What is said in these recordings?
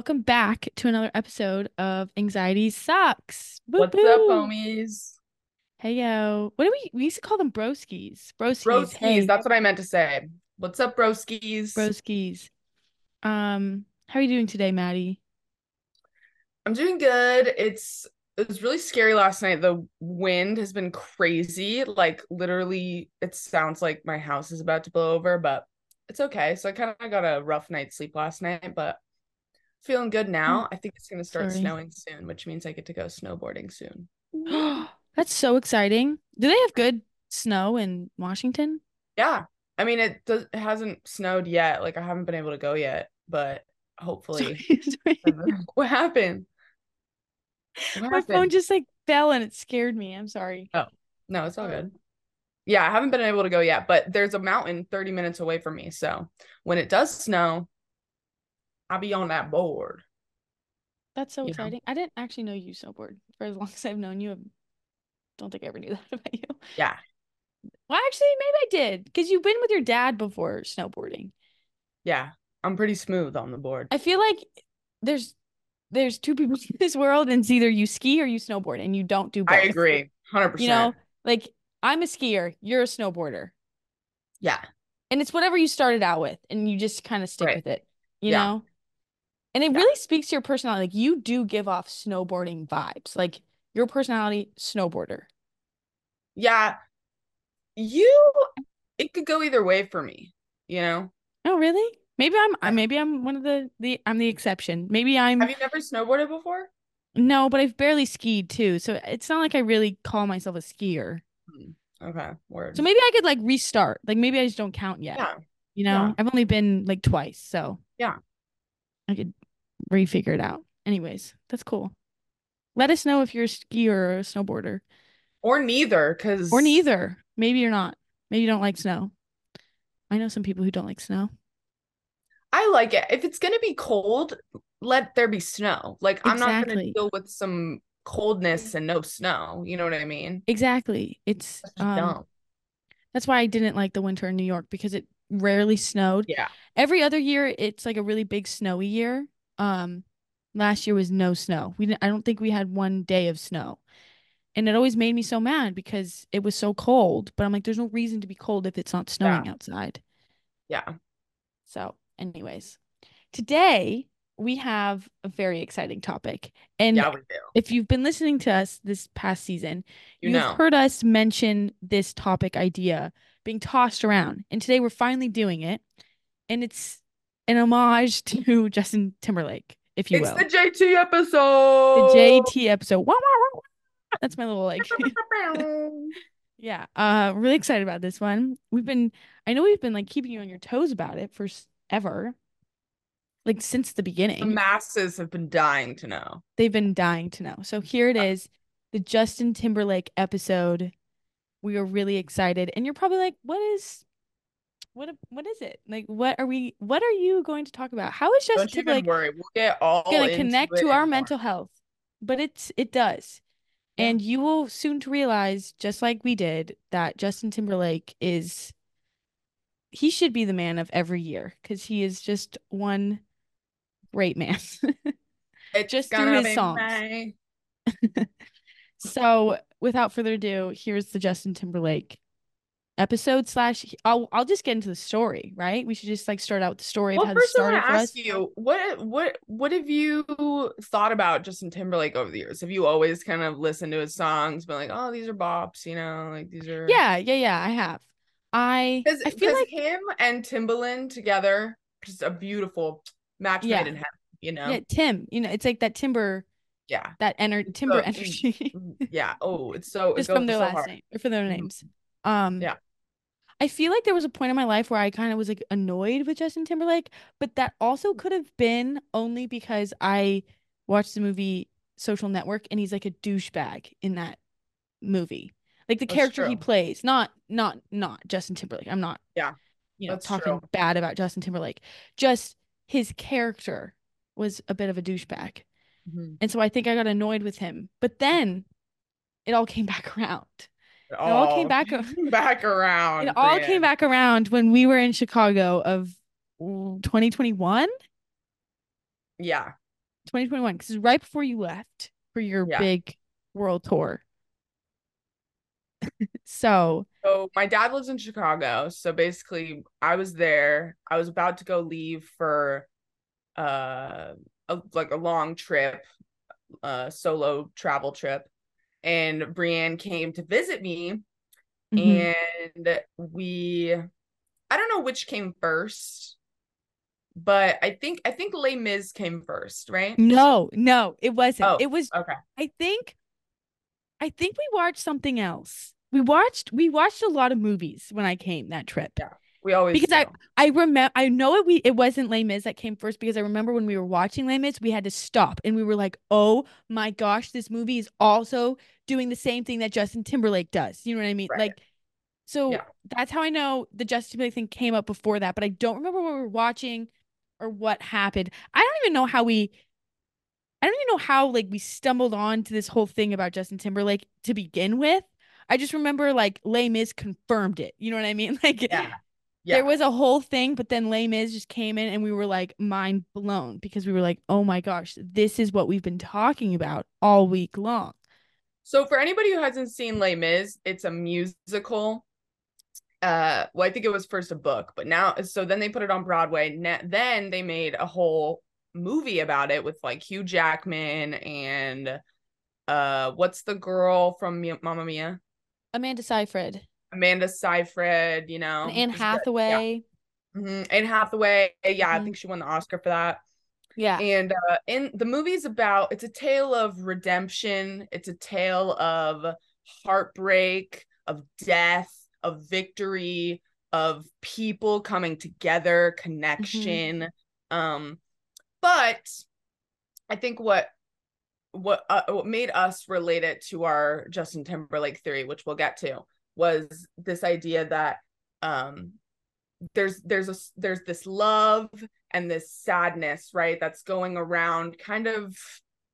Welcome back to another episode of Anxiety Sucks. Woo What's up, homies? Hey yo. What do we we used to call them broskies. Broskies. Broskies. Hey, That's what I meant to say. What's up, broskies? broskies. Um, how are you doing today, Maddie? I'm doing good. It's it was really scary last night. The wind has been crazy. Like literally, it sounds like my house is about to blow over, but it's okay. So I kind of got a rough night's sleep last night, but feeling good now. Mm. I think it's gonna start sorry. snowing soon, which means I get to go snowboarding soon. That's so exciting. Do they have good snow in Washington? Yeah. I mean, it does it hasn't snowed yet. Like I haven't been able to go yet, but hopefully. Sorry. what happened? What My phone just like fell and it scared me. I'm sorry. Oh, no, it's all oh. good. Yeah, I haven't been able to go yet, but there's a mountain 30 minutes away from me. So when it does snow, I'll be on that board. That's so You know. exciting. I didn't actually know you snowboard for as long as I've known you. I don't think I ever knew that about you. Yeah. Well, actually, maybe I did because you've been with your dad before snowboarding. Yeah. I'm pretty smooth on the board. I feel like there's there's two people in this world, and it's either you ski or you snowboard, and you don't do both. I agree. 100%. You know, like I'm a skier, you're a snowboarder, Yeah. and it's whatever you started out with, and you just kind of stick Right. with it. You Yeah. know, and it Yeah. really speaks to your personality. Like you do give off snowboarding vibes. Like your personality, snowboarder. Yeah. You, it could go either way for me, you know? Oh, really? Maybe I'm. Maybe I'm one of the the. I'm the exception. Maybe I'm. Have you never snowboarded before? No, but I've barely skied too, so it's not like I really call myself a skier. Hmm, okay. Word. So maybe I could like restart. Like maybe I just don't count yet. yeah. You know, yeah. I've only been like twice, so Yeah. I could refigure it out. Anyways, that's cool. Let us know if you're a skier or a snowboarder, Or neither, because or neither. Maybe you're not. Maybe you don't like snow. I know some people who don't like snow. I like it. If it's gonna be cold, let there be snow. Like I'm not gonna Exactly. deal with some coldness and no snow. You know what I mean? Exactly. It's That's um dumb. that's why I didn't like the winter in New York because it rarely snowed. Yeah. Every other year it's like a really big snowy year. Um last year was no snow. We didn't I don't think we had one day of snow. And it always made me so mad because it was so cold, but I'm like there's no reason to be cold if it's not snowing outside. Yeah. So, anyways, today we have a very exciting topic. And Yeah, if you've been listening to us this past season, You you've know. heard us mention this topic idea being tossed around. And today we're finally doing it. And it's an homage to Justin Timberlake, if you It's will. It's the JT episode. The JT episode. Wah, wah, wah. That's my little like yeah. Uh really excited about this one. We've been I know we've been like keeping you on your toes about it for ever. Like since the beginning. the masses have been dying to know. They've been dying to know. So here it is, the Justin Timberlake episode. We are really excited. And you're probably like, what is what what is it? Like what are we what are you going to talk about? How is Justin Don't even Timberlake worry. We'll get all gonna connect to our more. mental health? But it's it does. Yeah. And you will soon to realize, just like we did, that Justin Timberlake is he should be the man of every year because he is just one great man. It's just through his songs. So, without further ado, here's the Justin Timberlake episode slash. I'll I'll just get into the story, right? We should just like start out with the story Well, of how first I want to ask us. you, what what what have you thought about Justin Timberlake over the years? Have you always kind of listened to his songs, been like, oh, these are bops, you know, like these are Yeah, yeah, yeah. I have. I because I feel like him and Timbaland together, just a beautiful match Yeah. made in heaven, you know? yeah, Tim. You know, it's like that timber, Yeah. that ener timber so- energy. Yeah. Oh, it's so it just goes from their so last hard. name or from their Mhm. names. Um, Yeah. I feel like there was a point in my life where I kind of was like annoyed with Justin Timberlake, but that also could have been only because I watched the movie Social Network and he's like a douchebag in that movie. Like the That's character he plays, not not not Justin Timberlake. I'm not Yeah, you know talking true. bad about Justin Timberlake. Just his character was a bit of a douchebag. Mhm. And so I think I got annoyed with him. But then it all came back around. It all came back back around. It all came back around when we were in Chicago of 2021. Yeah. 2021 because right before you left for your Yeah. big world tour. so, So my dad lives in Chicago. So basically I was there. I was about to go leave for uh a, like a long trip, uh solo travel trip. And Brienne came to visit me mhm. and we I don't know which came first, but I think I think Les Mis came first, right? no, no, it wasn't. Oh, It was, okay. I think, I think we watched something else. We watched, we watched a lot of movies when I came that trip. Yeah. We always because I. I remember I know it we it wasn't Les Mis that came first because I remember when we were watching Les Mis we had to stop and we were like oh my gosh this movie is also doing the same thing that Justin Timberlake does you know what I mean Right. like so Yeah. that's how I know the Justin Timberlake thing came up before that but I don't remember what we were watching or what happened I don't even know how we I don't even know how like we stumbled on to this whole thing about Justin Timberlake to begin with I just remember like Les Mis confirmed it you know what I mean like Yeah. There was a whole thing, but then Les Mis just came in and we were like mind blown because we were like, oh my gosh, this is what we've been talking about all week long. So for anybody who hasn't seen Les Mis, it's a musical. Uh, well, I think it was first a book, but now so then they put it on Broadway. Ne- then they made a whole movie about it with like Hugh Jackman and uh, what's the girl from Mi- Mamma Mia? Amanda Seyfried Amanda Seyfried. You know, and Anne Hathaway. Yeah. hmm Anne Hathaway. Yeah, I Mhm. think she won the Oscar for that. Yeah. And uh, in the movie's about it's a tale of redemption. It's a tale of heartbreak, of death, of victory, of people coming together, connection. Um, but I think what what uh, what made us relate it to our Justin Timberlake theory, which we'll get to, was this idea that um there's there's a there's this love and this sadness right that's going around kind of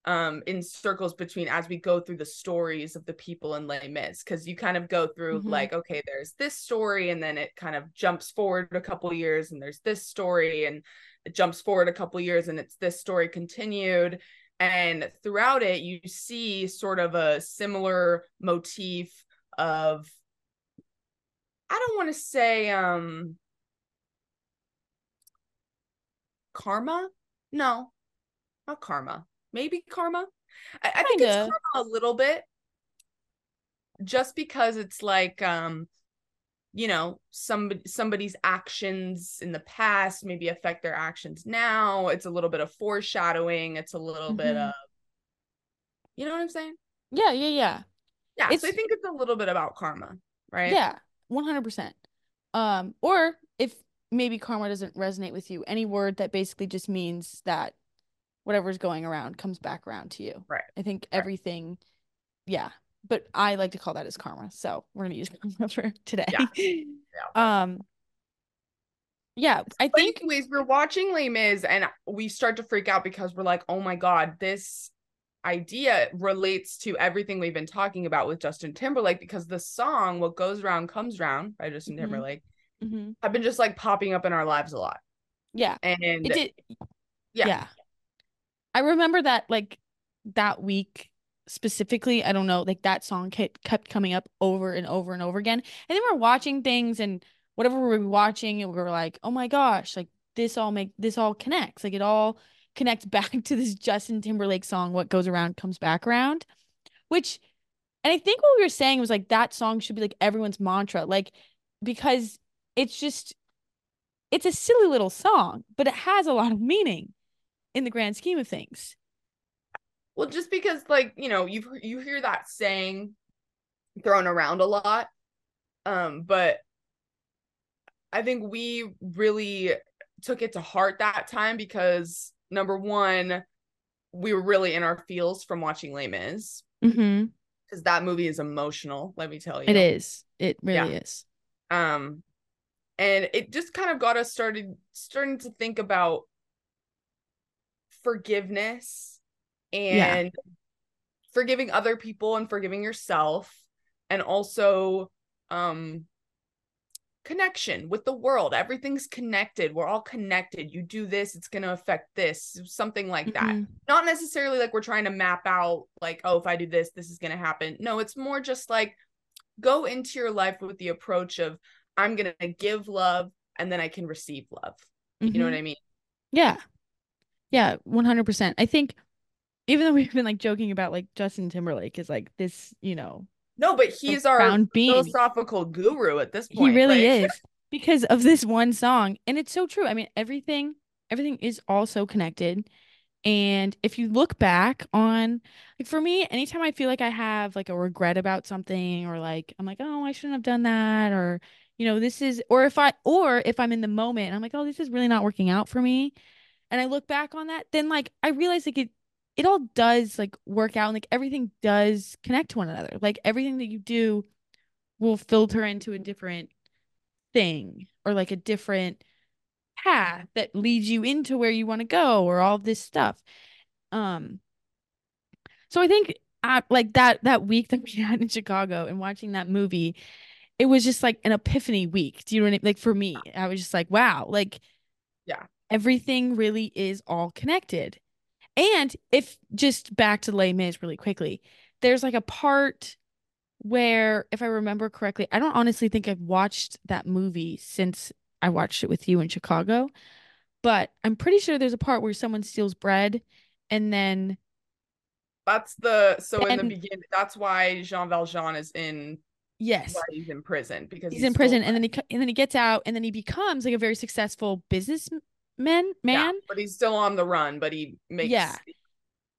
um in circles between as we go through the stories of the people in Les Mis because you kind of go through Mhm. like okay there's this story and then it kind of jumps forward a couple years and there's this story and it jumps forward a couple years and it's this story continued and throughout it you see sort of a similar motif of I don't want to say um karma. No, not karma. Maybe karma. I, I think it's karma a little bit. Just because it's like um you know, somebody somebody's actions in the past maybe affect their actions now. It's a little bit of foreshadowing. It's a little bit Mhm. of you know what I'm saying? Yeah, yeah, yeah. Yeah, so I think it's a little bit about karma, right? Yeah, 100%. Um, or if maybe karma doesn't resonate with you, any word that basically just means that whatever's going around comes back around to you. Right. I think Right. everything, yeah. But I like to call that as karma. So we're gonna use karma for today. Yeah. Um, yeah, I think anyways, we're watching Les Mis and we start to freak out because we're like, oh my God, this idea relates to everything we've been talking about with Justin Timberlake because the song What Goes Around Comes Around by Justin Mhm. Timberlake mhm. have been just like popping up in our lives a lot. yeah, And it did. yeah. Yeah. I remember that like that week specifically, I don't know, like that song kept kept coming up over and over and over again. And then we're watching things and whatever we were watching, and we were like, oh my gosh, like this all make this all connects. Like it all connects back to this Justin Timberlake song, What Goes Around Comes Back Around. Which and I think what we were saying was like that song should be like everyone's mantra. Like because it's just it's a silly little song, but it has a lot of meaning in the grand scheme of things. Well, just because like, you know, you you hear that saying thrown around a lot. Um, but I think we really took it to heart that time because number one, we were really in our feels from watching Les Mis Mm-hmm. because that movie is emotional. Let me tell you, It is. It really is. Um, and it just kind of got us started starting to think about forgiveness Yeah. and forgiving other people and forgiving yourself, and also, um, connection with the world. Everything's connected. We're all connected. You do this, it's going to affect this, something like that. Mhm. Not necessarily like we're trying to map out, like, oh, if I do this, this is going to happen. No, it's more just like go into your life with the approach of, I'm going to give love and then I can receive love. You know what I mean? Yeah. Yeah, 100%. I think even though we've been like joking about like Justin Timberlake is like this, you know, No, but he's our being. philosophical guru at this point. He really like- is because of this one song. And it's so true. I mean, everything everything is also connected. And if you look back on like for me, anytime I feel like I have like a regret about something or like I'm like, "Oh, I shouldn't have done that," or you know, this is or if I or if I'm in the moment and I'm like, "Oh, this is really not working out for me." And I look back on that, then like I realize like it it all does like work out and like everything does connect to one another. Like everything that you do will filter into a different thing or like a different path that leads you into where you want to go or all this stuff. Um so I think uh, like that that week that we had in Chicago and watching that movie, it was just like an epiphany week. Do you know what I mean? Like for me, I was just like, wow, like Yeah. everything really is all connected. And if just back to Les Mis really quickly, there's like a part where, if I remember correctly, I don't honestly think I've watched that movie since I watched it with you in Chicago, but I'm pretty sure there's a part where someone steals bread and then That's the so in the beginning. That's why Jean Valjean is in yes, he's in prison because he's he in prison and then he and then he gets out and then he becomes like a very successful businessman man Yeah, but he's still on the run. But he makes Yeah.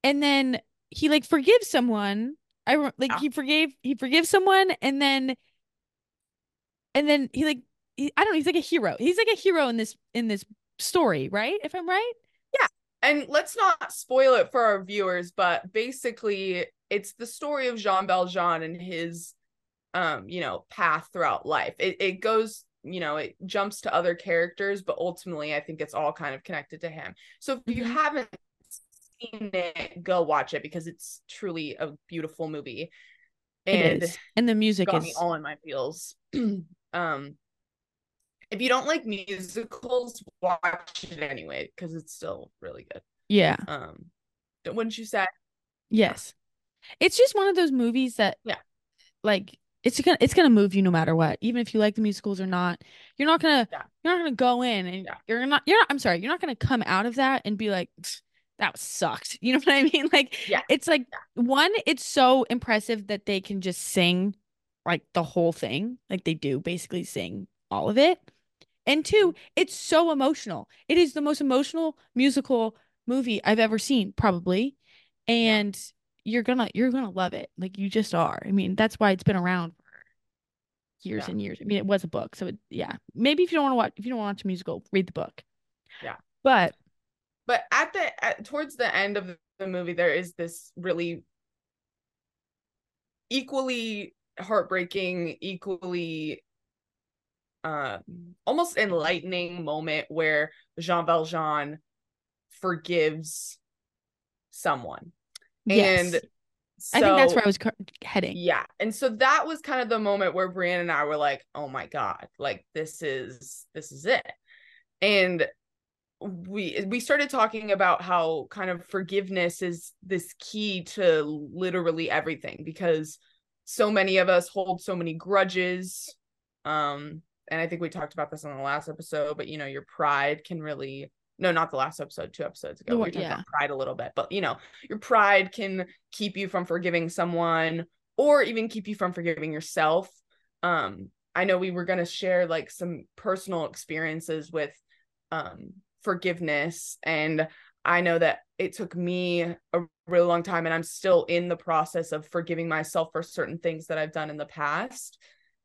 and then he like forgives someone i like Yeah. he forgave he forgives someone and then and then he like he, i don't know he's like a hero he's like a hero in this in this story right if i'm right Yeah. and let's not spoil it for our viewers, but basically it's the story of Jean Valjean and his um, you know, path throughout life. It it goes, you know, it jumps to other characters, but ultimately I think it's all kind of connected to him. So if you Mhm. haven't seen it, go watch it because it's truly a beautiful movie. And and the music got is me all in my feels. um if you don't like musicals, watch it anyway, because it's still really good. yeah Um, wouldn't you say? yes it's just one of those movies that Yeah. like it's gonna it's gonna move you no matter what even if you like the musicals or not you're not gonna Yeah. you're not gonna go in and Yeah. you're not you're not i'm sorry you're not gonna come out of that and be like that sucked you know what i mean like Yeah. it's like Yeah. one it's so impressive that they can just sing like the whole thing like they do basically sing all of it and two Mm-hmm. it's so emotional it is the most emotional musical movie i've ever seen probably and you're gonna you're gonna love it like you just are i mean that's why it's been around for years Yeah. and years i mean it was a book so it, yeah maybe if you don't want to watch if you don't want to watch a musical read the book Yeah. but But at the at, towards the end of the movie, there is this really equally heartbreaking, equally uh almost enlightening moment where Jean Valjean forgives someone. Yes And i think that's where i was heading Yeah. And so that was kind of the moment where Brienne and I were like, oh my God, like this is this is it. And we we started talking about how kind of forgiveness is this key to literally everything because so many of us hold so many grudges. Um, and I think we talked about this on the last episode, but you know, your pride can really no, not the last episode, two episodes ago. We talked yeah. about pride a little bit, but you know, your pride can keep you from forgiving someone or even keep you from forgiving yourself. Um, I know we were gonna share like some personal experiences with um forgiveness and I know that it took me a really long time and I'm still in the process of forgiving myself for certain things that I've done in the past.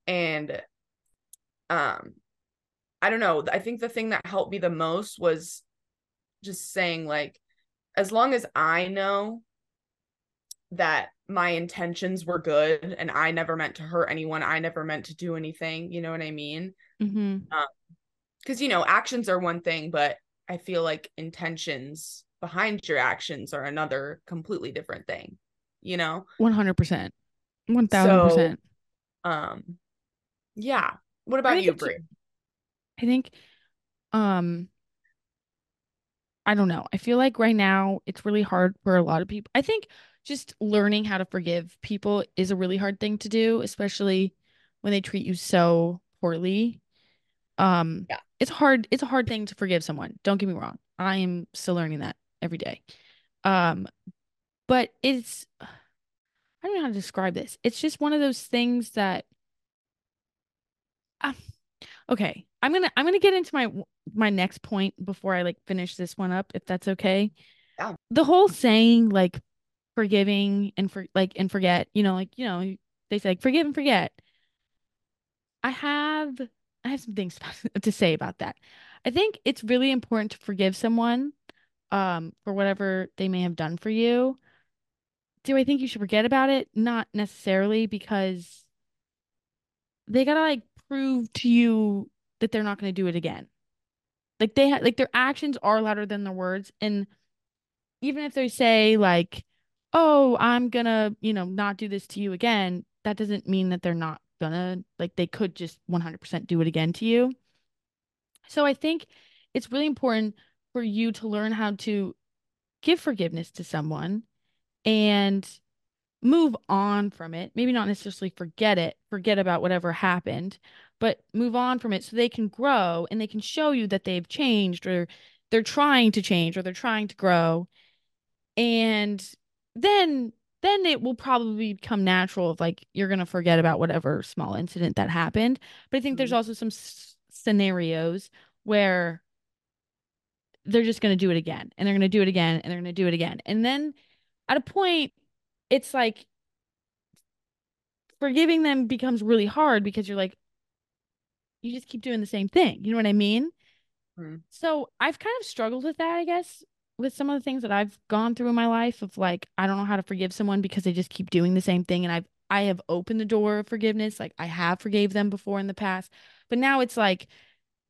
And um I don't know, I think the thing that helped me the most was just saying like as long as I know that my intentions were good and I never meant to hurt anyone, I never meant to do anything, you know what I mean? because you know actions are one thing but i feel like intentions behind your actions are another completely different thing you know? 100% 1000% um yeah. What about you, Brie? I think um I don't know. I feel like right now it's really hard for a lot of people. I think just learning how to forgive people is a really hard thing to do, especially when they treat you so poorly. Um, Yeah. it's hard. It's a hard thing to forgive someone. Don't get me wrong. I am still learning that every day. Um, but it's I don't know how to describe this. It's just one of those things that uh, okay. I'm gonna I'm gonna get into my my next point before I like finish this one up, if that's okay. Yeah. The whole saying like forgiving and for like and forget, you know, like you know, they say like forgive and forget. I have I have some things to say about that. I think it's really important to forgive someone um for whatever they may have done for you. Do I think you should forget about it? Not necessarily because they gotta like prove to you that they're not gonna do it again. Like they ha- like their actions are louder than their words, and even if they say like, "Oh, I'm gonna, you know, not do this to you again," that doesn't mean that they're not gonna like they could just 100% do it again to you. So I think it's really important for you to learn how to give forgiveness to someone and move on from it. Maybe not necessarily forget it, forget about whatever happened, but move on from it so they can grow and they can show you that they've changed or they're trying to change or they're trying to grow. And then then it will probably become natural of like you're going to forget about whatever small incident that happened. But I think there's Mhm. also some s- scenarios where they're just going to do it again and they're going to do it again and they're going to do it again. And then at a point it's like forgiving them becomes really hard because you're like you just keep doing the same thing. You know what I mean? Mhm. So I've kind of struggled with that, I guess, with some of the things that I've gone through in my life of like I don't know how to forgive someone because they just keep doing the same thing and I've I have opened the door of forgiveness. Like I have forgave them before in the past. But now it's like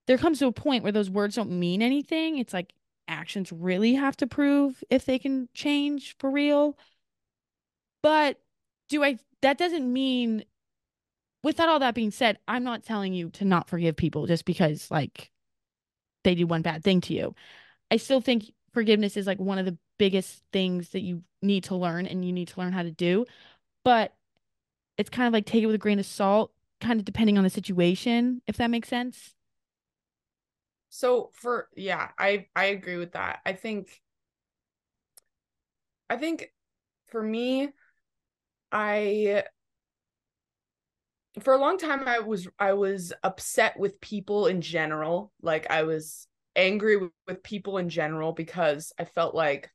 there comes to a point where those words don't mean anything. It's like actions really have to prove if they can change for real. But do I that doesn't mean without all that being said, I'm not telling you to not forgive people just because like they do one bad thing to you. I still think forgiveness is like one of the biggest things that you need to learn and you need to learn how to do. But it's kind of like take it with a grain of salt, kind of depending on the situation, if that makes sense. So for yeah, I I agree with that. I think I think for me, I for a long time I was I was upset with people in general. Like I was angry with, with people in general because I felt like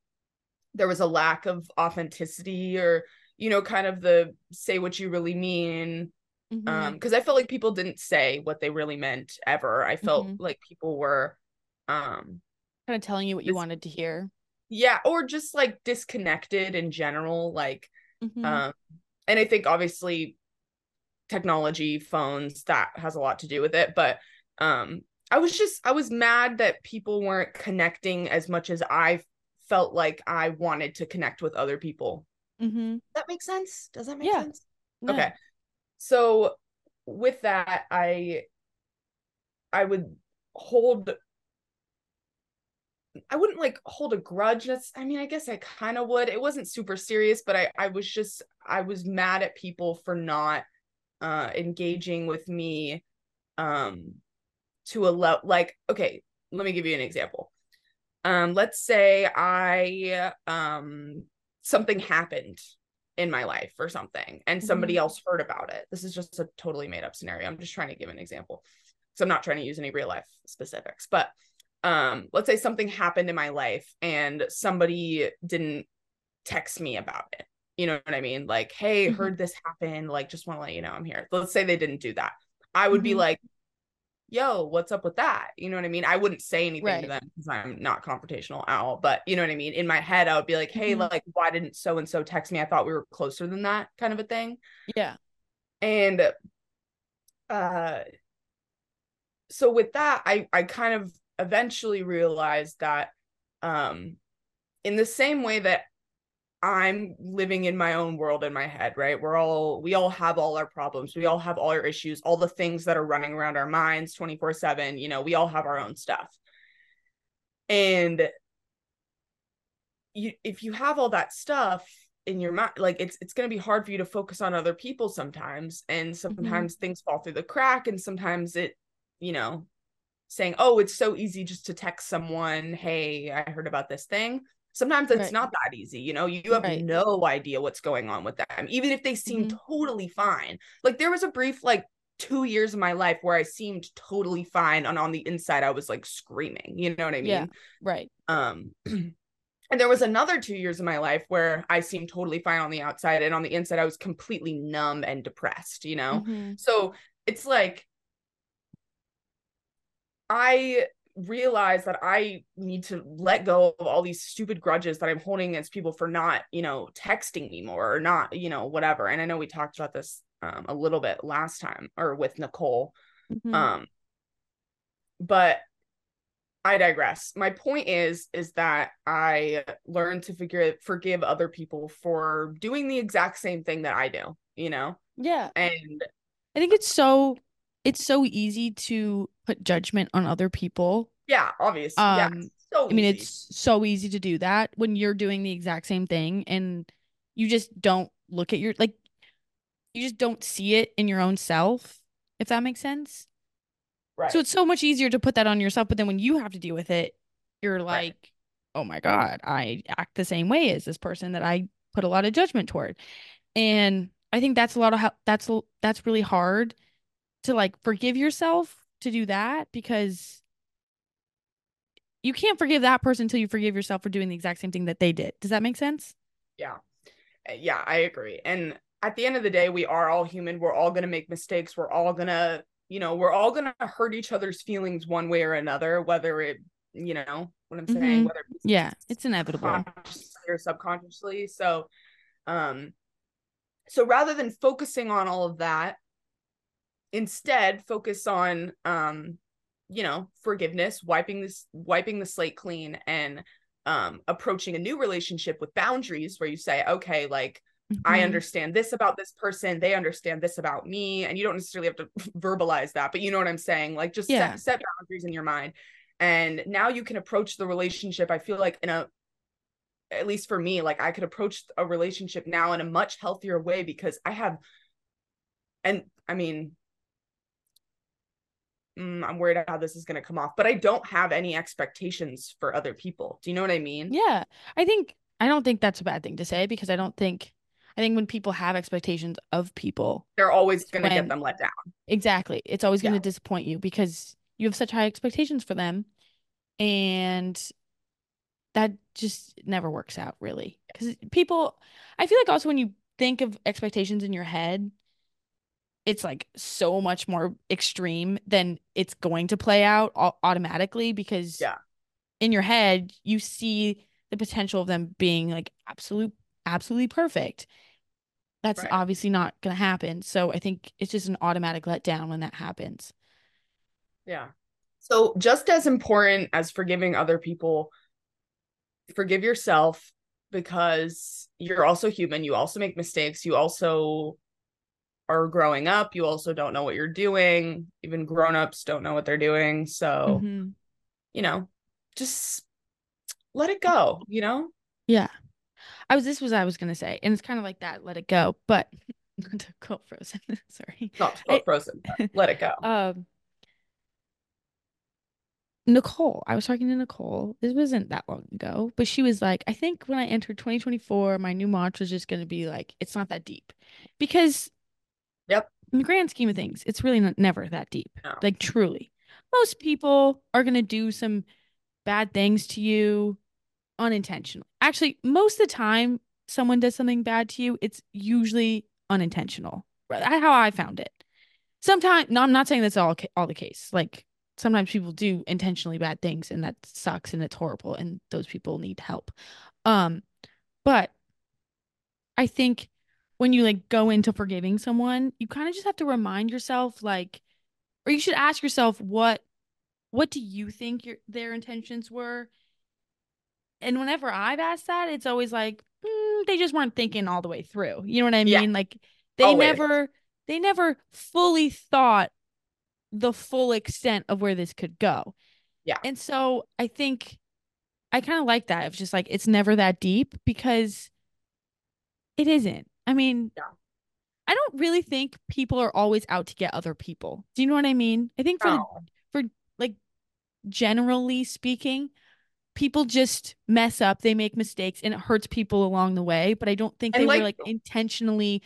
there was a lack of authenticity or you know kind of the say what you really mean Mm-hmm. um because I felt like people didn't say what they really meant ever. I felt Mhm. like people were um Kind of telling you what you wanted to hear. yeah or just like disconnected in general like Mhm. um and I think obviously technology phones that has a lot to do with it but um I was just I was mad that people weren't connecting as much as I felt like I wanted to connect with other people. Mm-hmm. That makes sense? Does that make Yeah. sense? Okay. So with that, I I would hold I wouldn't like hold a grudge. That's I mean, I guess I kind of would. It wasn't super serious, but I I was just I was mad at people for not uh engaging with me um to a level like okay, let me give you an example. Um let's say I um something happened in my life or something and somebody Mhm. else heard about it. This is just a totally made up scenario. I'm just trying to give an example. So I'm not trying to use any real life specifics, but um let's say something happened in my life and somebody didn't text me about it. You know what I mean? Like, hey, Mhm. heard this happen, like just want to let you know I'm here. Let's say they didn't do that. I would be Mhm. like, yo, what's up with that? You know what I mean? I wouldn't say anything to them because I'm not confrontational at all. But you know what I mean? In my head, I would be like, hey, Mhm. like, why didn't so and so text me? I thought we were closer than that, kind of a thing. Yeah. And uh so with that, I I kind of eventually realized that um in the same way that I'm living in my own world in my head, right? We're all we all have all our problems. We all have all our issues, all the things that are running around our minds 24/7, you know, we all have our own stuff. And you if you have all that stuff in your mind, like it's it's going to be hard for you to focus on other people sometimes and Mm-hmm. sometimes things fall through the crack and sometimes it, you know, saying, "Oh, it's so easy just to text someone, "Hey, I heard about this thing." Sometimes it's Right. not that easy, you know. You have Right. no idea what's going on with them, even if they seem Mhm. totally fine. Like there was a brief like 2 years of my life where I seemed totally fine and on the inside I was like screaming, you know what I mean? Yeah. Right. Um and there was another 2 years of my life where I seemed totally fine on the outside and on the inside I was completely numb and depressed, you know. Mhm. So it's like I realize that I need to let go of all these stupid grudges that I'm holding against people for not, you know, texting me more or not, you know, whatever. And I know we talked about this um, a little bit last time or with Nicole. Mhm. Um, but I digress. My point is, is that I learned to figure forgive other people for doing the exact same thing that I do, you know, yeah. and I think it's so it's so easy to put judgment on other people. yeah, obviously, yeah, Um, so I mean, easy. it's so easy to do that when you're doing the exact same thing and you just don't look at your like you just don't see it in your own self, if that makes sense. right. So it's so much easier to put that on yourself, but then when you have to deal with it, you're like, "Oh my God, I act the same way as this person that I put a lot of judgment toward." And I think that's a lot of how that's that's really hard to like forgive yourself to do that because you can't forgive that person until you forgive yourself for doing the exact same thing that they did. Does that make sense? Yeah. Uh, Yeah, I agree. And at the end of the day, we are all human. We're all going to make mistakes. We're all going to, you know, we're all going to hurt each other's feelings one way or another, whether it, you know, what I'm saying, Mhm. whether it's Yeah, it's inevitable. or subconsciously. So, um, so rather than focusing on all of that, instead focus on, um, you know, forgiveness, wiping this, wiping the slate clean, and um, approaching a new relationship with boundaries, where you say, okay, like I Mhm. understand this about this person, they understand this about me, and you don't necessarily have to verbalize that, but you know what I'm saying? Like just Yeah. set, set boundaries in your mind. And now you can approach the relationship, I feel like in a at least for me, like I could approach a relationship now in a much healthier way because I have and I mean mm, I'm worried how this is going to come off, but I don't have any expectations for other people. Do you know what I mean? Yeah, I think I don't think that's a bad thing to say because I don't think I think when people have expectations of people, They're always going to get them let down. exactly, it's always going to Yeah. disappoint you because you have such high expectations for them, and that just never works out really. Because people, I feel like also when you think of expectations in your head, it's like so much more extreme than it's going to play out automatically because Yeah. in your head you see the potential of them being like absolute absolutely perfect. That's Right. obviously not going to happen. So I think it's just an automatic letdown when that happens. Yeah. So, just as important as forgiving other people, forgive yourself because you're also human. You also make mistakes. You also are growing up. You also don't know what you're doing. Even grown-ups don't know what they're doing. So, Mhm. you know, just let it go, you know? Yeah. I was this was I was gonna say, and it's kind of like that, let it go, but not to quote Frozen. Sorry. Not to quote Frozen, let it go. Um Nicole, I was talking to Nicole. This wasn't that long ago, but she was like, I think when I entered 2024, my new mantra is just gonna be like, it's not that deep. Because Yep. in the grand scheme of things, it's really not, never that deep. No. Like truly. Most people are gonna do some bad things to you unintentionally. Actually, most of the time someone does something bad to you, it's usually unintentional. That's how I found it. Sometimes, no, I'm not saying that's all all the case. Like sometimes people do intentionally bad things, and that sucks and it's horrible, and those people need help. Um, but I think when you like go into forgiving someone, you kind of just have to remind yourself, like, or you should ask yourself, what what do you think your their intentions were? And whenever I've asked that, it's always like, "Mm, they just weren't thinking all the way through. You know what I mean? Yeah. Like they Always. never they never fully thought the full extent of where this could go. Yeah. And so I think I kind of like that. It's just like it's never that deep because it isn't. I mean, Yeah. I don't really think people are always out to get other people. Do you know what I mean? I think for the, No. for like generally speaking, people just mess up, they make mistakes and it hurts people along the way, but I don't think And, they like- were like intentionally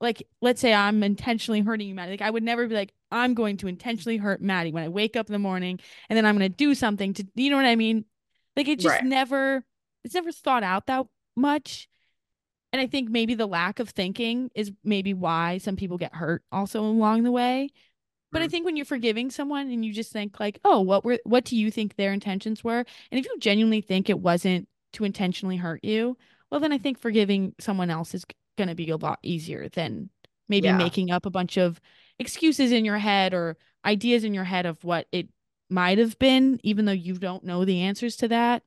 like let's say I'm intentionally hurting you, Maddie. Like I would never be like, I'm going to intentionally hurt Maddie when I wake up in the morning and then I'm gonna do something to you know what I mean? Like it just Right. never it's never thought out that much. And I think maybe the lack of thinking is maybe why some people get hurt also along the way. But I Mhm. think when you're forgiving someone and you just think like, oh, what were what do you think their intentions were? And if you genuinely think it wasn't to intentionally hurt you, well then I think forgiving someone else is going to be a lot easier than maybe Yeah. making up a bunch of excuses in your head or ideas in your head of what it might have been even though you don't know the answers to that.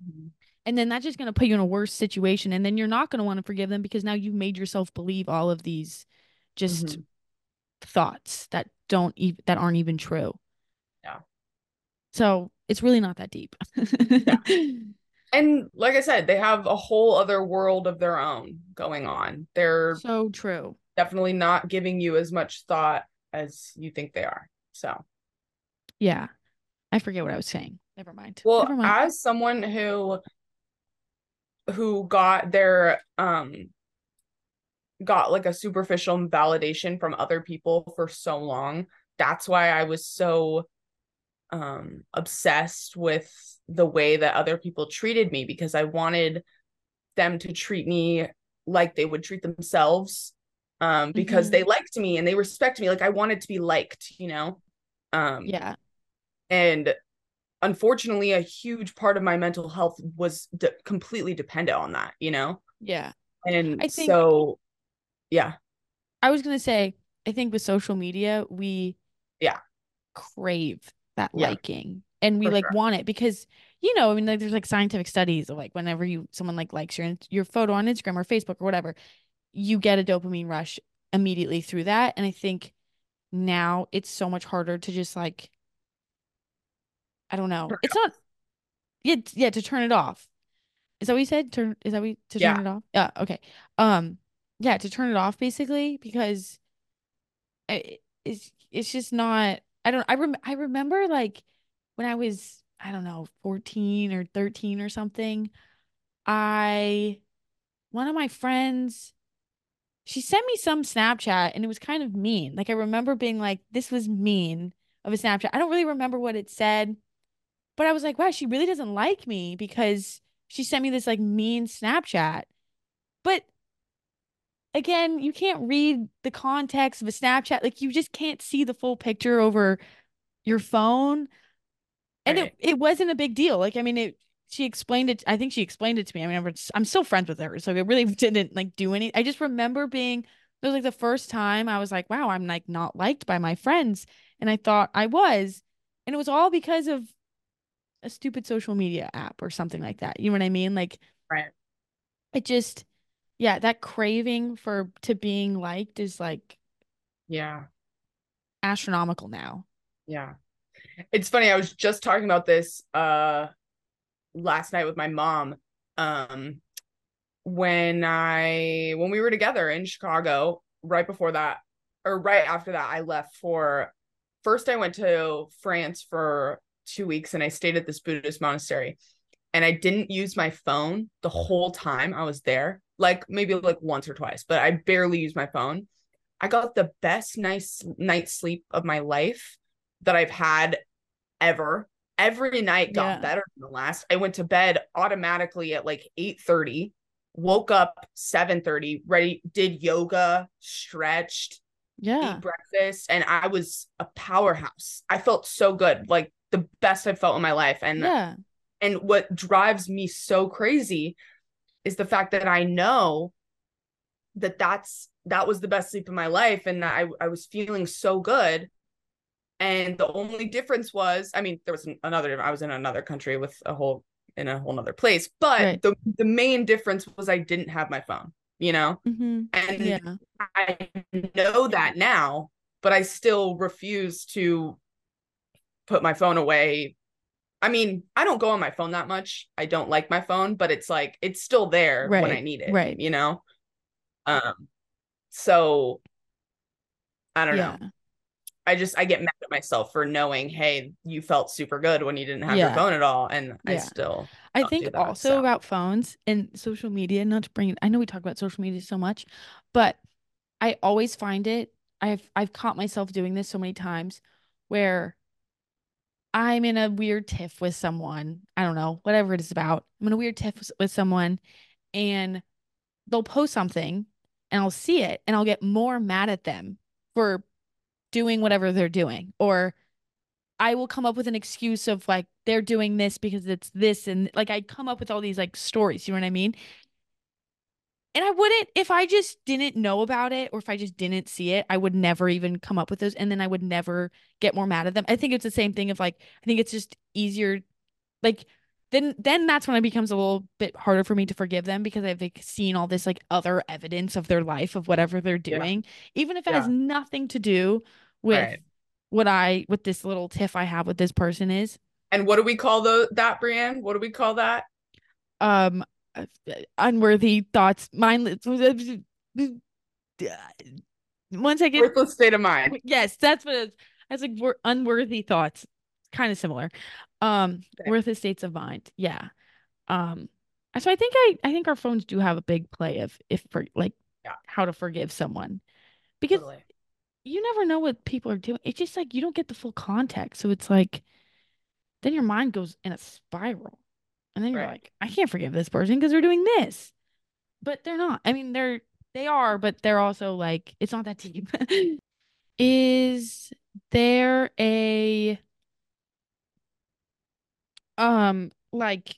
Mhm. And then that's just going to put you in a worse situation. And then you're not going to want to forgive them because now you've made yourself believe all of these just Mhm. thoughts that don't even that aren't even true. Yeah. So it's really not that deep. And like I said, they have a whole other world of their own going on. They're so true. definitely not giving you as much thought as you think they are. So, Yeah. I forget what I was saying. Never mind. well, Never mind. as someone who who got their um got like a superficial validation from other people for so long, that's why I was so um obsessed with the way that other people treated me because I wanted them to treat me like they would treat themselves um because Mhm. they liked me and they respect me like I wanted to be liked, you know. Um yeah. and unfortunately a huge part of my mental health was de- completely dependent on that, you know. Yeah. And I think- so yeah. I was gonna say, I think with social media, we Yeah. crave that Yeah. liking and we For like sure. want it because you know, I mean like there's like scientific studies of like whenever you someone like likes your your photo on Instagram or Facebook or whatever, you get a dopamine rush immediately through that. And I think now it's so much harder to just like I don't know. Turn it It's not yeah, yeah, to turn it off. Is that what you said? Turn is that you, to turn Yeah. it off? Yeah, okay. Um yeah, to turn it off basically because I- it's it's just not I don't I rem I remember like when I was I don't know 14 or 13 or something I one of my friends she sent me some Snapchat and it was kind of mean like I remember being like this was mean of a Snapchat I don't really remember what it said but I was like wow she really doesn't like me because she sent me this like mean Snapchat but again, you can't read the context of a Snapchat. Like you just can't see the full picture over your phone. And Right. it, it wasn't a big deal. Like, I mean, it she explained it. I think she explained it to me. I mean, I'm, I'm still friends with her. So it really didn't like do any. I just remember being it was like the first time I was like, wow, I'm like not liked by my friends. And I thought I was. And it was all because of a stupid social media app or something like that. You know what I mean? Like Right. it just yeah, that craving for to being liked is like Yeah. astronomical now. Yeah. It's funny, I was just talking about this uh last night with my mom. Um when I when we were together in Chicago, right before that or right after that, I left for first I went to France for 2 weeks and I stayed at this Buddhist monastery. And I didn't use my phone the whole time I was there. Like maybe like once or twice, but I barely used my phone. I got the best nice night's sleep of my life that I've had ever. Every night got Yeah. better than the last. I went to bed automatically at like 8:30, woke up 7:30, ready, did yoga, stretched, Yeah. ate breakfast, and I was a powerhouse. I felt so good, like the best I've felt in my life. And Yeah. and what drives me so crazy is the fact that I know that that's that was the best sleep of my life and I I was feeling so good. And the only difference was, I mean, there was another I was in another country with a whole in a whole nother place. But Right. the the main difference was I didn't have my phone, you know? Mm-hmm. And Yeah. I know that now, but I still refuse to put my phone away. I mean, I don't go on my phone that much. I don't like my phone, but it's like it's still there when I need it, Right. you know? Um so I don't Yeah. know. I just I get mad at myself for knowing, hey, you felt super good when you didn't have your phone at all, and I still I think that, also so. about phones and social media, not to bring it, I know we talk about social media so much, but I always find it, I've I've caught myself doing this so many times where I'm in a weird tiff with someone. I don't know, whatever it is about. I'm in a weird tiff with, someone and they'll post something and I'll see it and I'll get more mad at them for doing whatever they're doing. Or I will come up with an excuse of like they're doing this because it's this and like I come up with all these like stories, you know what I mean? And I wouldn't if I just didn't know about it or if I just didn't see it, I would never even come up with those and then I would never get more mad at them. I think it's the same thing of like I think it's just easier like then then that's when it becomes a little bit harder for me to forgive them because I've like seen all this like other evidence of their life of whatever they're Yeah. doing, even if it has nothing to do with Right. what I with this little tiff I have with this person is. And what do we call the that, Brienne? What do we call that? Um unworthy thoughts, mindless one second. Worthless state of mind. Yes, that's what it is. That's like wor- unworthy thoughts. Kind of similar. Um, Okay. worthless states of mind. Yeah. Um, so I think I I think our phones do have a big play of if for like Yeah. how to forgive someone because Totally. you never know what people are doing. It's just like you don't get the full context, so it's like then your mind goes in a spiral, and then you're Right. like, I can't forgive this person because they're doing this, but they're not. I mean, they're they are, but they're also like it's not that deep. Is there a um like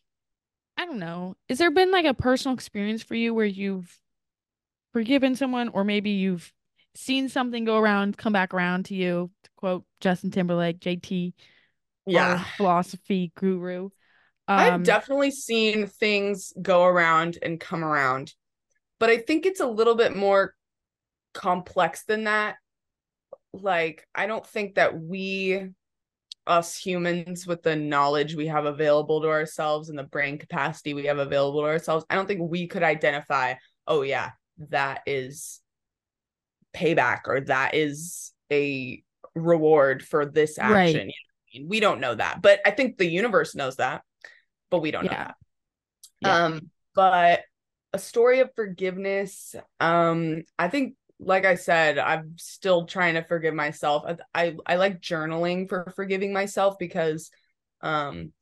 I don't know. Is there been like a personal experience for you where you've forgiven someone or maybe you've seen something go around, come back around to you, to quote Justin Timberlake, JT, Yeah. philosophy guru. I've Um, definitely seen things go around and come around, but I think it's a little bit more complex than that. Like, I don't think that we, us humans, with the knowledge we have available to ourselves and the brain capacity we have available to ourselves, I don't think we could identify, oh, yeah, that is payback or that is a reward for this Right. action. You know I mean? We don't know that, but I think the universe knows that, but we don't know that. Yeah. Um, but a story of forgiveness. Um, I think, like I said, I'm still trying to forgive myself. I I, I like journaling for forgiving myself because, um,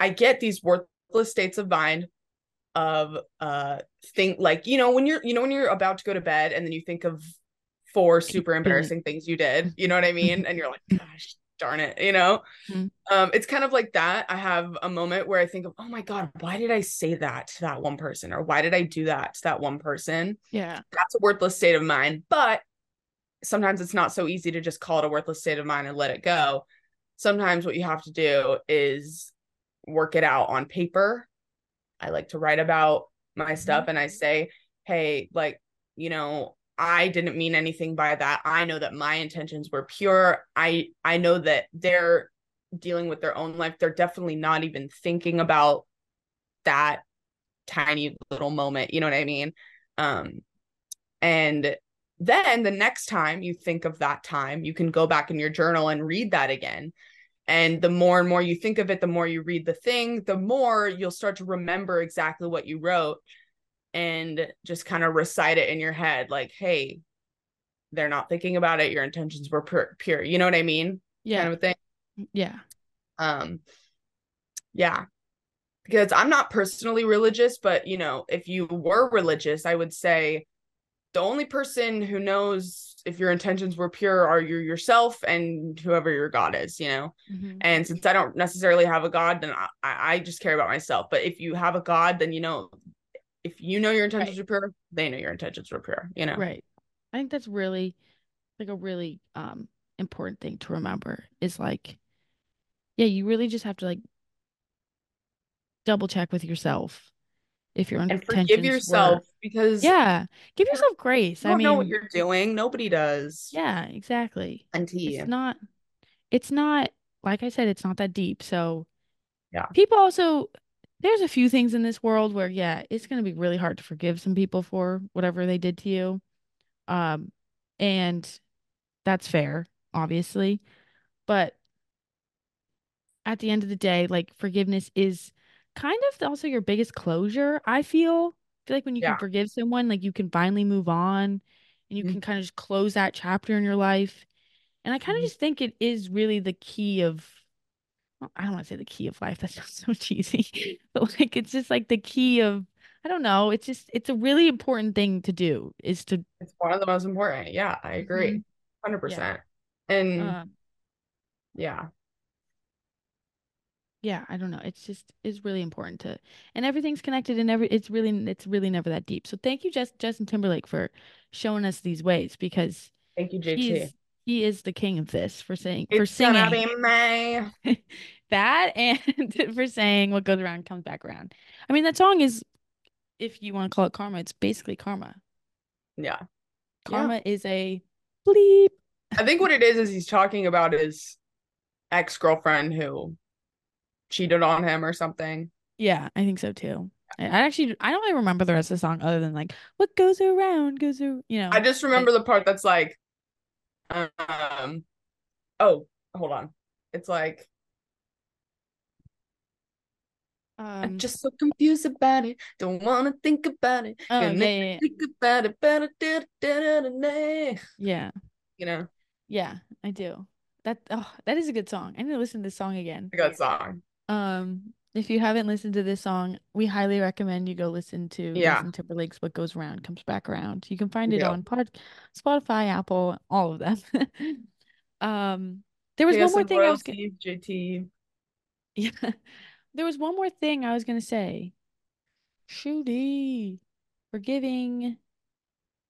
I get these worthless states of mind of uh think like you know when you're you know when you're about to go to bed and then you think of four super embarrassing things you did you know what i mean and you're like gosh darn it you know? Mhm. um it's kind of like that. I have a moment where i think of oh my god why did i say that to that one person? Or why did i do that to that one person? Yeah. that's a worthless state of mind but sometimes it's not so easy to just call it a worthless state of mind and let it go. Sometimes what you have to do is work it out on paper. I like to write about my stuff and i say hey like you know i didn't mean anything by that. I know that my intentions were pure. I i know that they're dealing with their own life. They're definitely not even thinking about that tiny little moment you know what i mean? Um and then the next time you think of that time, you can go back in your journal and read that again. And the more and more you think of it, the more you read the thing, the more you'll start to remember exactly what you wrote and just kind of recite it in your head like, hey, they're not thinking about it. Your intentions were pure. pure. You know what I mean? Yeah. Kind of thing. Yeah. Um, yeah. Because I'm not personally religious, but you know, if you were religious, I would say the only person who knows if your intentions were pure are you yourself and whoever your God is, you know. Mhm. And since I don't necessarily have a God, then I, I just care about myself. But if you have a God, then you know, if you know your intentions Right. are pure, they know your intentions are pure, you know. Right. I think that's really like a really um important thing to remember is like yeah, you really just have to like double check with yourself if your and forgive intentions were. yourself because Yeah, give you yourself grace. I mean, don't know what you're doing. Nobody does. yeah, exactly. Until It's not, it's not, like I said, it's not that deep. So Yeah. people also, there's a few things in this world where, yeah, it's going to be really hard to forgive some people for whatever they did to you. Um, and that's fair, obviously. But at the end of the day, like forgiveness is kind of also your biggest closure, I feel. I feel like when you Yeah. can forgive someone, like you can finally move on and you Mhm. can kind of just close that chapter in your life. And I kind of Mhm. just think it is really the key of, I don't want to say the key of life. That sounds so cheesy, but like it's just like the key of, I don't know. It's just, it's a really important thing to do is to, It's one of the most important. Yeah, I agree. Mhm. 100%. And um, yeah. yeah, I don't know. It's just it's really important to and everything's connected and every it's really it's really never that deep. So thank you Just, Justin Timberlake for showing us these ways because Thank you, JT. He is the king of this for saying for It's gonna singing that and for saying what goes around comes back around. I mean that song is if you want to call it karma, it's basically karma. Yeah. Karma is a bleep. I think what it is is he's talking about his ex-girlfriend who cheated on him or something. Yeah, I think so too. I, I actually I don't really remember the rest of the song other than like what goes around goes around, you know. I just remember the part that's like um oh, hold on. It's like I'm um just so confused about it. Don't wanna think about it. oh Gonna yeah, yeah, think about it better. da, da, da. Yeah. You know, Yeah, I do. That oh, that is a good song. I need to listen to this song again. a good song. Um, if you haven't listened to this song, we highly recommend you go listen to Yeah. Justin Timberlake's "What Goes Around Comes Back Around." You can find it Yeah. on Pod, Spotify, Apple, all of them. um, there was one more thing I was gonna. JT. Yeah, there was one more thing I was gonna say. Shooty, forgiving,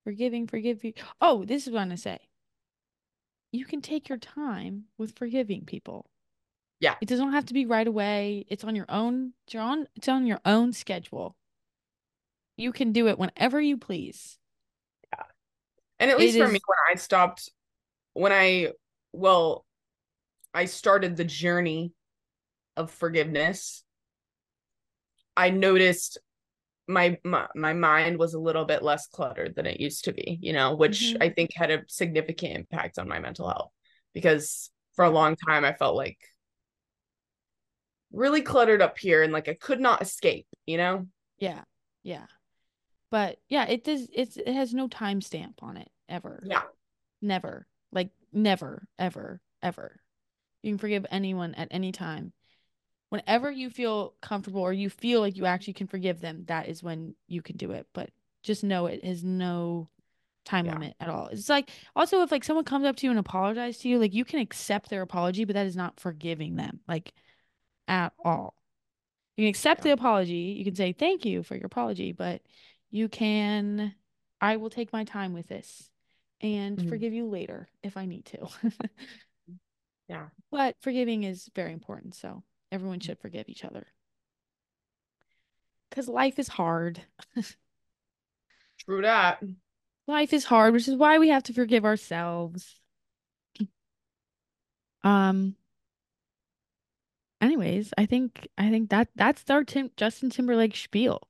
forgiving, forgiving. Oh, this is what I'm gonna say. You can take your time with forgiving people. Yeah. It doesn't have to be right away. It's on your own. It's on. It's on your own schedule. You can do it whenever you please. Yeah. And at It least for me, when I stopped, when I, well, I started the journey of forgiveness, I noticed my, my my mind was a little bit less cluttered than it used to be, you know, which Mhm. I think had a significant impact on my mental health because for a long time I felt like really cluttered up here and like I could not escape, you know? Yeah, yeah. But yeah, it does. It's it has no timestamp on it ever. Yeah. Never. Like never, ever, ever. You can forgive anyone at any time. Whenever you feel comfortable or you feel like you actually can forgive them, that is when you can do it. But just know it has no time Yeah. limit at all. It's like also if like someone comes up to you and apologizes to you, like you can accept their apology, but that is not forgiving them, like at all. You can accept the apology. You can say thank you for your apology, but you can I will take my time with this and Mhm. forgive you later if I need to. Yeah. But forgiving is very important, so everyone should forgive each other. Cuz life is hard. True that. Life is hard, which is why we have to forgive ourselves. Um anyways, I think I think that that's our Tim Justin Timberlake spiel.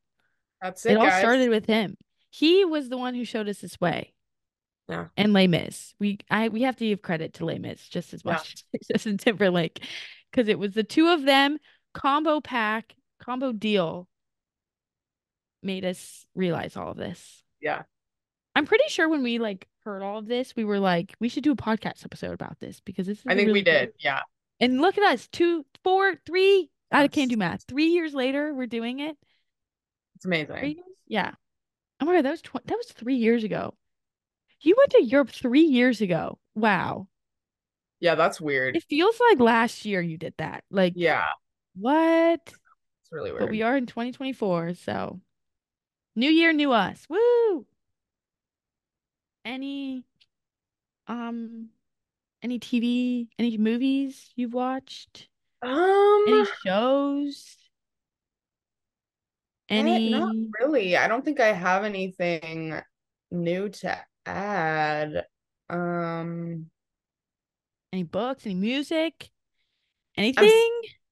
That's It it, all guys. started with him. He was the one who showed us this way. Yeah. And Les Mis. We I we have to give credit to Les Mis just as Yeah. much as Justin Timberlake. Because it was the two of them combo pack, combo deal made us realize all of this. Yeah. I'm pretty sure when we like heard all of this, we were like, we should do a podcast episode about this because this is I think really we did. Yeah. And look at us, two, four, three. I can't do math. Three years later, we're doing it. It's amazing. Three? Yeah. Oh my god, that was tw- that was three years ago. You went to Europe three years ago. Wow. Yeah, that's weird. It feels like last year you did that. Like Yeah, what? it's really weird. But we are in 2024, so new year, new us. Woo! Any um any TV, any movies you've watched? um Any shows? Eh, not Any really. I don't think I have anything new to add. Um, any books, any music, I'm anything?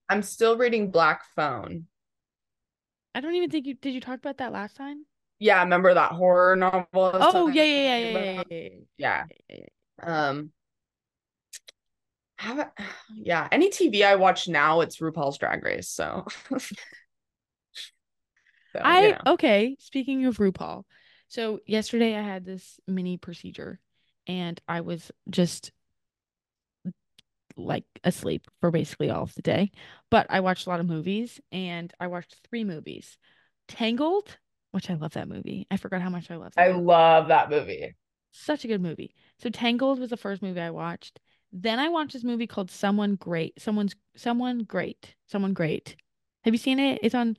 I'm still reading Black Phone. I don't even think you did you talk about that last time? Yeah, remember that horror novel Oh, yeah, yeah, yeah, yeah, yeah, yeah, yeah, Yeah. yeah, yeah. Um, haven't yeah, any TV I watch now, it's RuPaul's Drag Race, so oh. so you I know. okay, speaking of RuPaul. So yesterday I had this mini procedure and I was just like asleep for basically all of the day. But I watched a lot of movies and I watched three movies. Tangled, which I love that movie. I forgot how much I love that I movie. love that movie. Such a good movie. So Tangled was the first movie I watched. Then I watched this movie called Someone Great. Someone's Someone Great. Someone Great. Have you seen it? It's on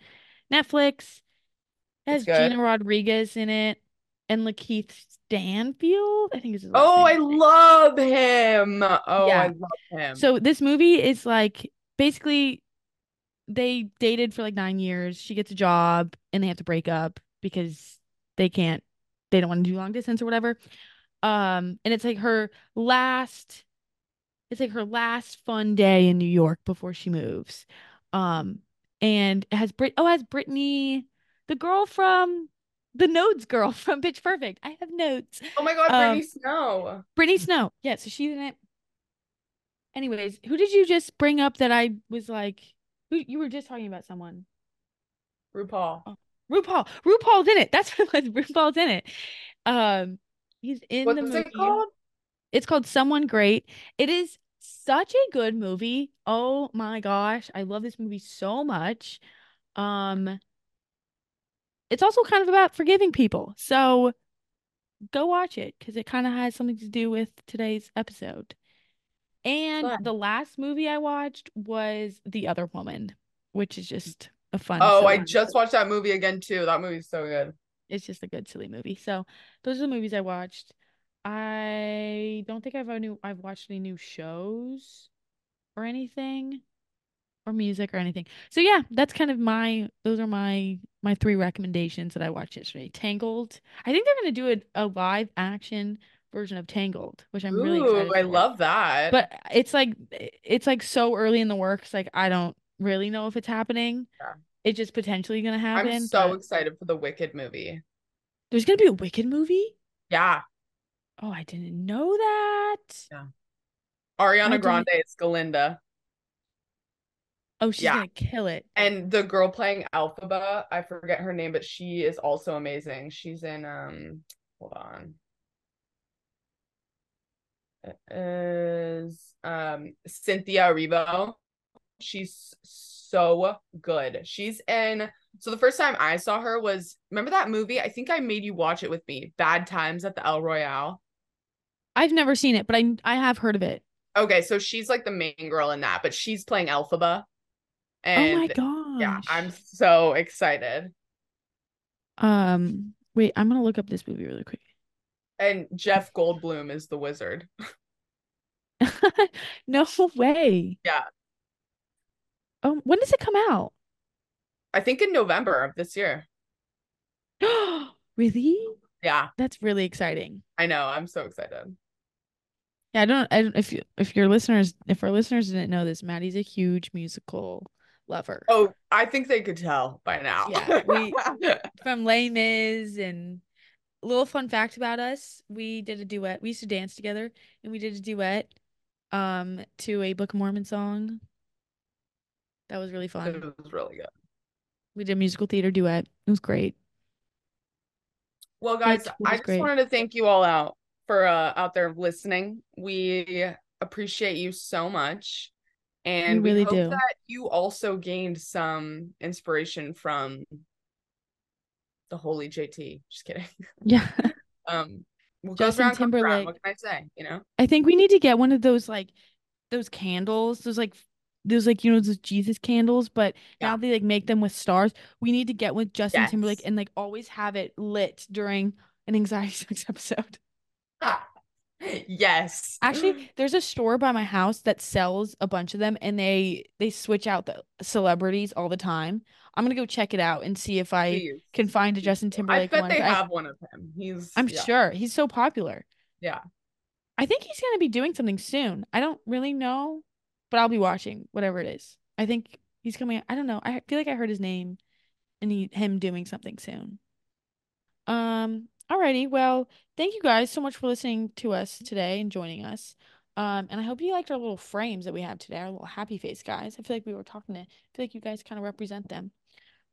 Netflix. It has. Gina Rodriguez in it and LaKeith Stanfield. I think is his Oh. I love him. Oh, I love him. So this movie is like basically they dated for like nine years. She gets a job and they have to break up because they can't, they don't want to do long distance or whatever. Um, and it's like her last, it's like her last fun day in New York before she moves. Um, and it has Brit, oh, has Brittany, the girl from the Nodes girl from Pitch Perfect. I have notes. Oh my God, Um, Brittany Snow. Brittany Snow. Yeah, so she's in it. Anyways, who did you just bring up that I was like, who you were just talking about someone? RuPaul. Oh, RuPaul. RuPaul's in it. That's what it was. RuPaul's in it. Um, he's in the What's it called? It's called Someone Great. It is such a good movie. Oh my gosh, I love this movie so much. Um, it's also kind of about forgiving people. So go watch it because it kind of has something to do with today's episode. And Fun. the last movie I watched was The Other Woman, which is just a fun, Oh, I just watched that movie again too. That movie's so good. It's just a good, silly movie. So those are the movies I watched. I don't think I've new I've watched any new shows or anything or music or anything. So yeah, that's kind of my those are my my three recommendations that I watched yesterday. Tangled. I think they're gonna do a, a live action version of Tangled, which I'm really Ooh, excited I for. love that. But it's like it's like so early in the works, like I don't really know if it's happening. Yeah. It's just potentially gonna happen. I'm so excited for the Wicked movie. there's gonna be a Wicked movie? Yeah. Oh, I didn't know that. Yeah. Ariana Grande is Galinda. Oh, she's Yeah. gonna kill it. And the girl playing Elphaba, I forget her name, but she is also amazing. She's in um hold on. It is um Cynthia Erivo. She's so good. She's in so the first time I saw her was remember that movie? I think I made you watch it with me. Bad Times at the El Royale. I've never seen it, but I I have heard of it. Okay, so she's like the main girl in that, but she's playing Elphaba. oh my god! yeah. I'm so excited. Um, wait, I'm gonna look up this movie really quick. And Jeff Goldblum is the wizard. No way. Yeah. Um, when does it come out? I think in November of this year. Really? Yeah, That's really exciting. I know. I'm so excited. Yeah, I don't, I don't if you if your listeners if our listeners didn't know this, Maddie's a huge musical lover. Oh, I think they could tell by now. Yeah, we- From Les Mis and a little fun fact about us, we did a duet. We used to dance together and we did a duet um to a Book of Mormon song. That was really fun. it was really good. We did a musical theater duet. It was great. Well, guys, I just great. wanted to thank you all out for uh out there listening. We appreciate you so much. And we, really hope do. that you also gained some inspiration from the holy JT. Just kidding. Yeah. Um what Justin around comes around. Timberlake. What can I say? You know? I think we need to get one of those like those candles, those like those like you know those Jesus candles, but Yeah. now they like make them with stars. We need to get with Justin Timberlake and like always have it lit during an anxiety Sucks episode. Yes. Actually, there's a store by my house that sells a bunch of them and they they switch out the celebrities all the time. I'm gonna go check it out and see if I can find a Justin timberlake I bet one. they I- have one of him. He's I'm yeah. sure he's so popular. Yeah. I think he's gonna be doing something soon. I don't really know, but I'll be watching whatever it is. I think he's coming. I don't know. I feel like I heard his name, and he him doing something soon. Um. Alrighty. Well, thank you guys so much for listening to us today and joining us. Um. And I hope you liked our little frames that we have today. Our little happy face guys. I feel like we were talking to. I feel like you guys kind of represent them.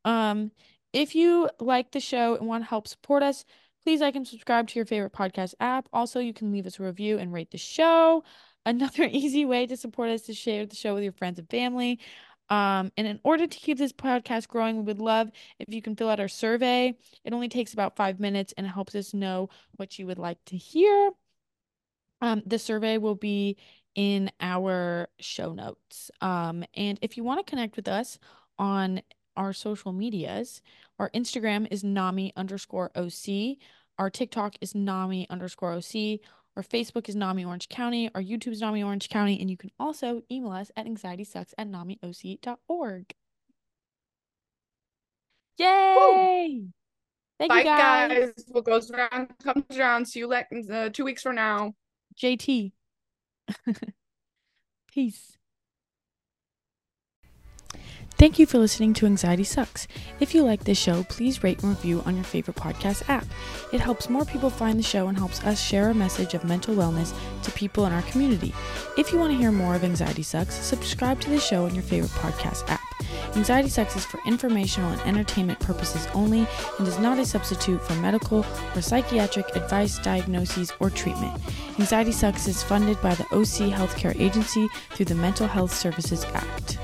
Um. If you like the show and want to help support us, please like and subscribe to your favorite podcast app. Also, you can leave us a review and rate the show. Another easy way to support us is share the show with your friends and family. Um, and in order to keep this podcast growing, we would love if you can fill out our survey. It only takes about five minutes and it helps us know what you would like to hear. Um, the survey will be in our show notes. Um, and if you want to connect with us on our social medias, our Instagram is NAMI underscore OC. Our TikTok is NAMI underscore OC. Our Facebook is NAMI Orange County. or YouTube is NAMI Orange County. And you can also email us at anxietysucks at namioc.org. Yay! Thank Bye you guys. guys. What goes around comes around. See you like uh, two weeks from now. JT. Peace. Thank you for listening to Anxiety Sucks. If you like this show, please rate and review on your favorite podcast app. It helps more people find the show and helps us share our message of mental wellness to people in our community. If you want to hear more of Anxiety Sucks, subscribe to the show on your favorite podcast app. Anxiety Sucks is for informational and entertainment purposes only and is not a substitute for medical or psychiatric advice, diagnoses, or treatment. Anxiety Sucks is funded by the OC Healthcare Agency through the Mental Health Services Act.